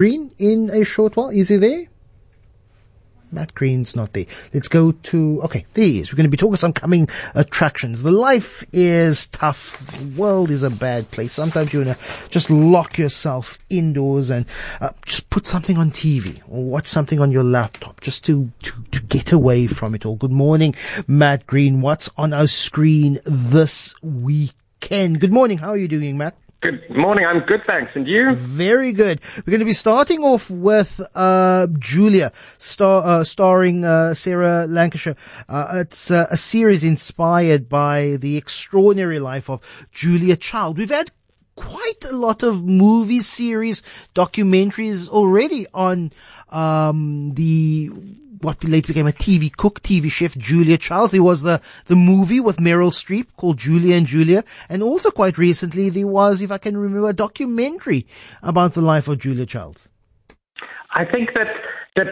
Green in a short while. Is he there? Matt Green's not there. Let's go to, okay, is. We're going to be talking some coming attractions. The life is tough. The world is a bad place. Sometimes you want to just lock yourself indoors and uh, just put something on TV or watch something on your laptop just to, to, to get away from it all. Good morning, Matt Green. What's on our screen this weekend? Good morning. How are you doing, Matt? Good morning. I'm good, thanks. And you? Very good. We're going to be starting off with uh, Julia, star, uh, starring uh, Sarah Lancashire. Uh, it's uh, a series inspired by the extraordinary life of Julia Child. We've had quite a lot of movie series, documentaries already on um, the what later became a TV cook, TV chef, Julia Childs. There was the, the movie with Meryl Streep called Julia and Julia. And also quite recently, there was, if I can remember, a documentary about the life of Julia Childs. I think that, that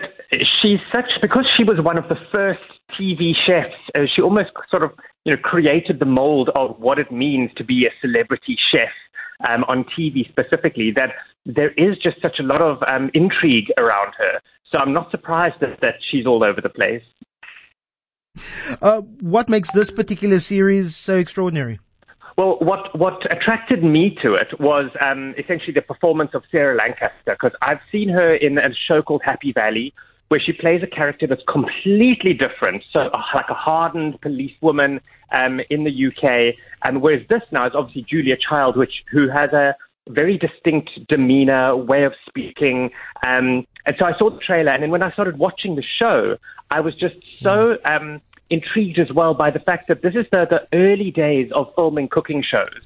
she's such, because she was one of the first TV chefs, uh, she almost sort of, you know, created the mold of what it means to be a celebrity chef. Um, on TV specifically, that there is just such a lot of um, intrigue around her. So I'm not surprised that, that she's all over the place. Uh, what makes this particular series so extraordinary? Well, what what attracted me to it was um, essentially the performance of Sarah Lancaster because I've seen her in a show called Happy Valley where she plays a character that's completely different, so uh, like a hardened policewoman um, in the UK, and whereas this now is obviously Julia Child, which who has a very distinct demeanor, way of speaking. Um, and so I saw the trailer, and then when I started watching the show, I was just so um, intrigued as well by the fact that this is the, the early days of filming cooking shows.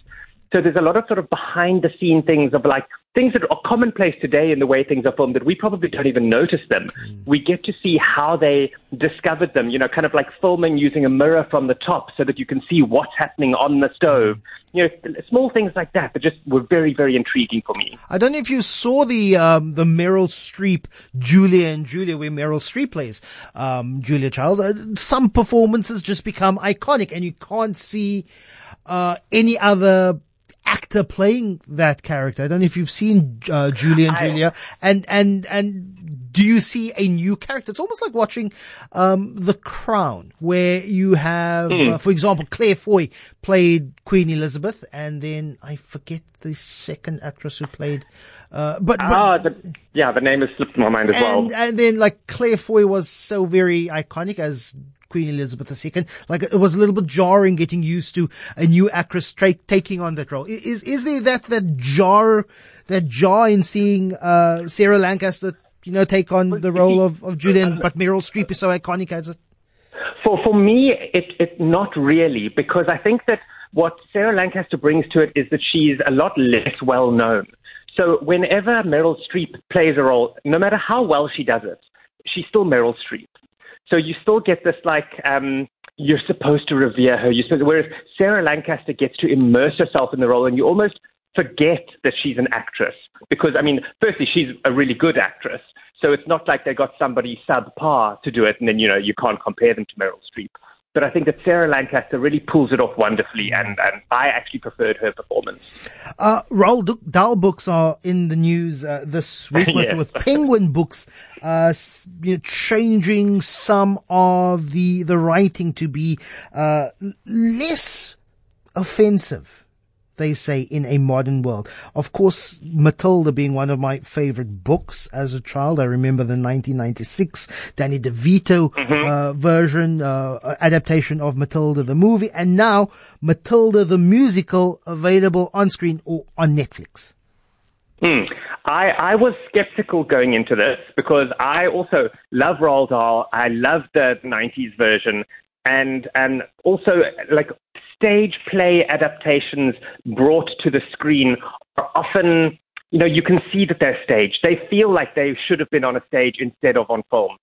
So there's a lot of sort of behind the scene things of like things that are commonplace today in the way things are filmed that we probably don't even notice them. Mm. We get to see how they discovered them, you know, kind of like filming using a mirror from the top so that you can see what's happening on the stove. Mm. You know, small things like that that just were very, very intriguing for me. I don't know if you saw the um, the Meryl Streep Julia and Julia where Meryl Streep plays um, Julia Childs. Uh, some performances just become iconic and you can't see uh, any other actor playing that character. I don't know if you've seen uh, Julia and Julia, and and and do you see a new character? It's almost like watching um, The Crown, where you have, mm. uh, for example, Claire Foy played Queen Elizabeth, and then I forget the second actress who played. Uh, but, but ah, the, yeah, the name has slipped my mind as and, well. And then like Claire Foy was so very iconic as Queen Elizabeth II. Like it was a little bit jarring getting used to a new actress tra- taking on that role. Is is there that that jar, that jar in seeing uh, Sarah Lancaster, you know, take on the role of of Julian, but Meryl Streep is so iconic as it. For for me, it it not really because I think that what Sarah Lancaster brings to it is that she's a lot less well known. So whenever Meryl Streep plays a role, no matter how well she does it, she's still Meryl Streep. So you still get this like um, you're supposed to revere her. You're supposed, whereas Sarah Lancaster gets to immerse herself in the role, and you almost forget that she's an actress because I mean, firstly, she's a really good actress. So it's not like they got somebody subpar to do it, and then you know you can't compare them to Meryl Streep. But I think that Sarah Lancaster really pulls it off wonderfully, and, and I actually preferred her performance. Uh, Roald Dahl books are in the news uh, this week with, yes. with Penguin Books uh, you know, changing some of the the writing to be uh, less offensive they say, in a modern world. Of course, Matilda being one of my favorite books as a child. I remember the 1996 Danny DeVito mm-hmm. uh, version, uh, adaptation of Matilda the movie, and now Matilda the musical available on screen or on Netflix. Hmm. I, I was skeptical going into this because I also love Roald Dahl. I love the 90s version. And, and also, like, stage play adaptations brought to the screen are often, you know, you can see that they're staged. They feel like they should have been on a stage instead of on film.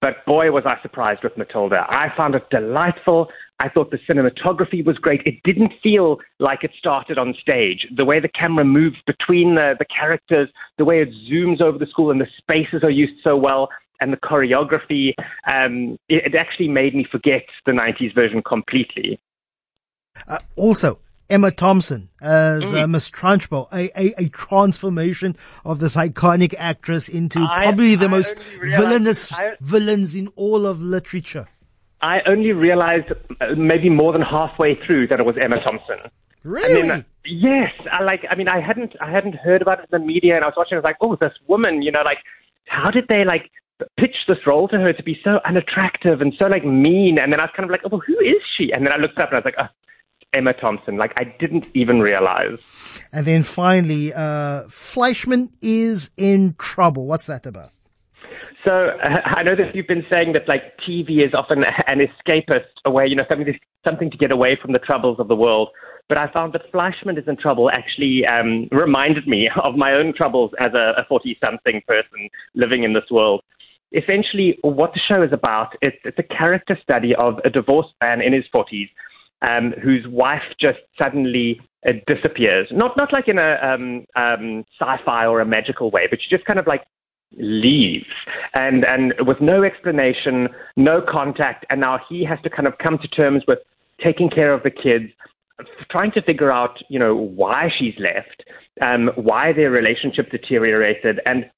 But boy, was I surprised with Matilda. I found it delightful. I thought the cinematography was great. It didn't feel like it started on stage. The way the camera moves between the, the characters, the way it zooms over the school, and the spaces are used so well, and the choreography, um, it, it actually made me forget the 90s version completely. Uh, also, Emma Thompson as uh, Miss Trunchbull, a, a, a transformation of this iconic actress into I- probably the I most realized- villainous I- villains in all of literature. I only realized uh, maybe more than halfway through that it was Emma Thompson. Really? Then, yes, I like. I mean, I hadn't, I hadn't heard about it in the media, and I was watching. I was like, oh, this woman, you know, like, how did they like pitch this role to her to be so unattractive and so like mean? And then I was kind of like, oh, well, who is she? And then I looked up and I was like, oh, Emma Thompson. Like, I didn't even realize. and then finally, uh, Fleishman is in trouble. What's that about? So uh, I know that you've been saying that like TV is often an escapist, a way, you know, something to, something to get away from the troubles of the world. But I found that Fleishman is in trouble actually um, reminded me of my own troubles as a 40 something person living in this world. Essentially, what the show is about, it's, it's a character study of a divorced man in his 40s um, whose wife just suddenly uh, disappears. Not, not like in a um, um, sci fi or a magical way, but she just kind of like leaves and and with no explanation, no contact, and now he has to kind of come to terms with taking care of the kids, trying to figure out you know why she's left, um, why their relationship deteriorated, and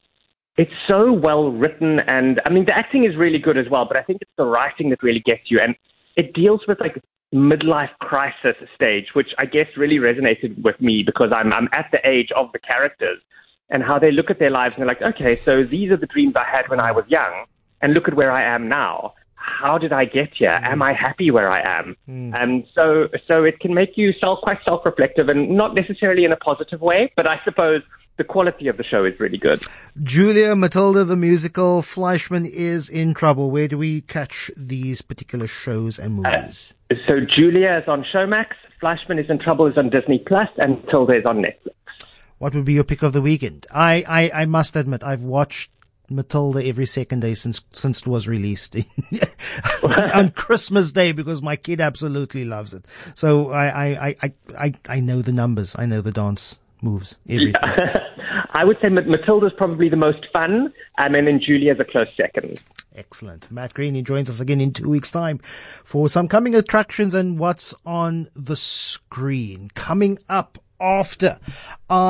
it's so well written, and I mean the acting is really good as well, but I think it's the writing that really gets you, and it deals with like midlife crisis stage, which I guess really resonated with me because I'm I'm at the age of the characters and how they look at their lives and they're like, okay, so these are the dreams I had when I was young, and look at where I am now. How did I get here? Am mm. I happy where I am? And so, so it can make you self quite self-reflective, and not necessarily in a positive way, but I suppose the quality of the show is really good. Julia Matilda the musical Fleishman is in trouble. Where do we catch these particular shows and uh, movies? So Julia is on Showmax, Fleishman is in Trouble is on Disney Plus, and Tilda is on Netflix. what would be your pick of the weekend? I, I, I must admit, I've watched Matilda every second day since since it was released on Christmas Day because my kid absolutely loves it. So I, I, I, I, I, know the numbers. I know the dance moves. Everything. I would say Ma- Matilda's probably the most fun, um, and then Julia's a close second. Excellent. Matt Greene joins us again in two weeks' time for some coming attractions and what's on the screen. Coming up after.